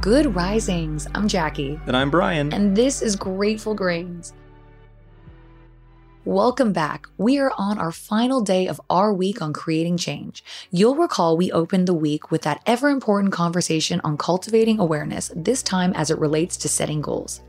Good risings. I'm Jackie. And I'm Brian. And this is Grateful Grains. Welcome back. We are on our final day of our week on creating change. You'll recall we opened the week with that ever important conversation on cultivating awareness, this time as it relates to setting goals.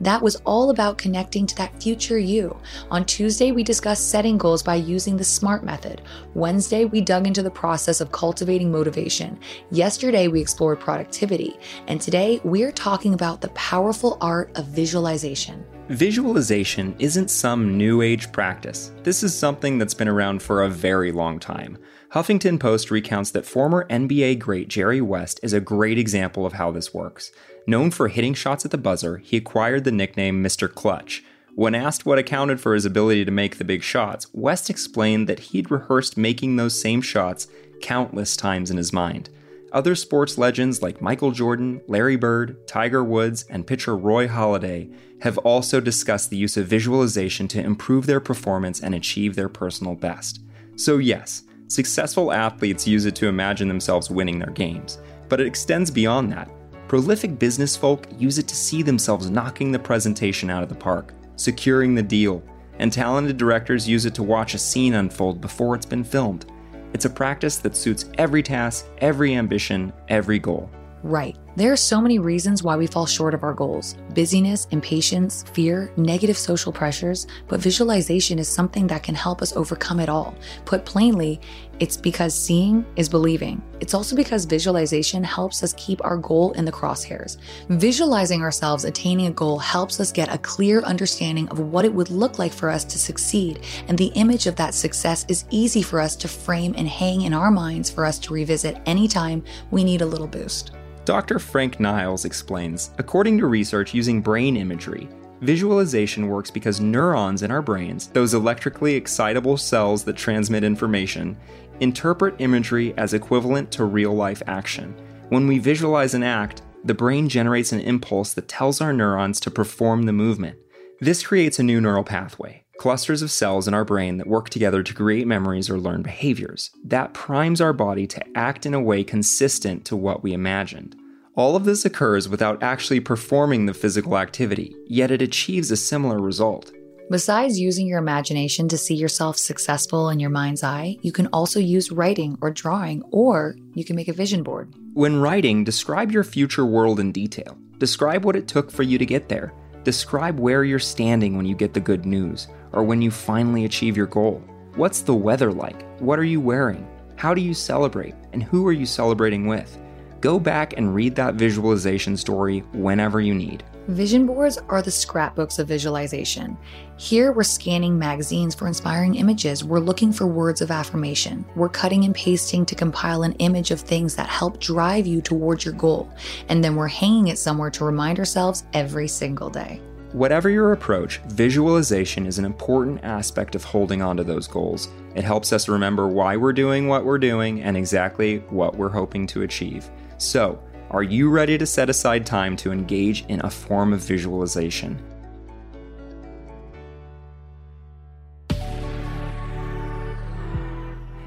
That was all about connecting to that future you. On Tuesday, we discussed setting goals by using the SMART method. Wednesday, we dug into the process of cultivating motivation. Yesterday, we explored productivity. And today, we're talking about the powerful art of visualization. Visualization isn't some new age practice. This is something that's been around for a very long time. Huffington Post recounts that former NBA great Jerry West is a great example of how this works. Known for hitting shots at the buzzer, he acquired the nickname Mr. Clutch. When asked what accounted for his ability to make the big shots, West explained that he'd rehearsed making those same shots countless times in his mind. Other sports legends like Michael Jordan, Larry Bird, Tiger Woods, and pitcher Roy Halladay have also discussed the use of visualization to improve their performance and achieve their personal best. So, yes, successful athletes use it to imagine themselves winning their games, but it extends beyond that. Prolific business folk use it to see themselves knocking the presentation out of the park, securing the deal, and talented directors use it to watch a scene unfold before it's been filmed. It's a practice that suits every task, every ambition, every goal. Right. There are so many reasons why we fall short of our goals busyness, impatience, fear, negative social pressures, but visualization is something that can help us overcome it all. Put plainly, it's because seeing is believing. It's also because visualization helps us keep our goal in the crosshairs. Visualizing ourselves attaining a goal helps us get a clear understanding of what it would look like for us to succeed, and the image of that success is easy for us to frame and hang in our minds for us to revisit anytime we need a little boost. Dr. Frank Niles explains according to research using brain imagery, visualization works because neurons in our brains, those electrically excitable cells that transmit information, interpret imagery as equivalent to real life action. When we visualize an act, the brain generates an impulse that tells our neurons to perform the movement. This creates a new neural pathway, clusters of cells in our brain that work together to create memories or learn behaviors. That primes our body to act in a way consistent to what we imagined. All of this occurs without actually performing the physical activity, yet it achieves a similar result. Besides using your imagination to see yourself successful in your mind's eye, you can also use writing or drawing, or you can make a vision board. When writing, describe your future world in detail. Describe what it took for you to get there. Describe where you're standing when you get the good news, or when you finally achieve your goal. What's the weather like? What are you wearing? How do you celebrate? And who are you celebrating with? Go back and read that visualization story whenever you need. Vision boards are the scrapbooks of visualization. Here, we're scanning magazines for inspiring images. We're looking for words of affirmation. We're cutting and pasting to compile an image of things that help drive you towards your goal. And then we're hanging it somewhere to remind ourselves every single day. Whatever your approach, visualization is an important aspect of holding on to those goals. It helps us remember why we're doing what we're doing and exactly what we're hoping to achieve. So, are you ready to set aside time to engage in a form of visualization?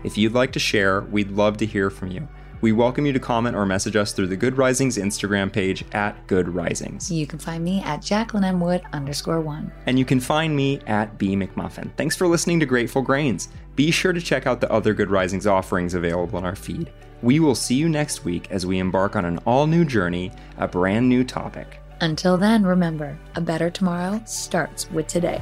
If you'd like to share, we'd love to hear from you. We welcome you to comment or message us through the Good Risings Instagram page at Good Risings. You can find me at Jacqueline M. Wood underscore one. And you can find me at B McMuffin. Thanks for listening to Grateful Grains. Be sure to check out the other Good Risings offerings available in our feed. We will see you next week as we embark on an all new journey, a brand new topic. Until then, remember a better tomorrow starts with today.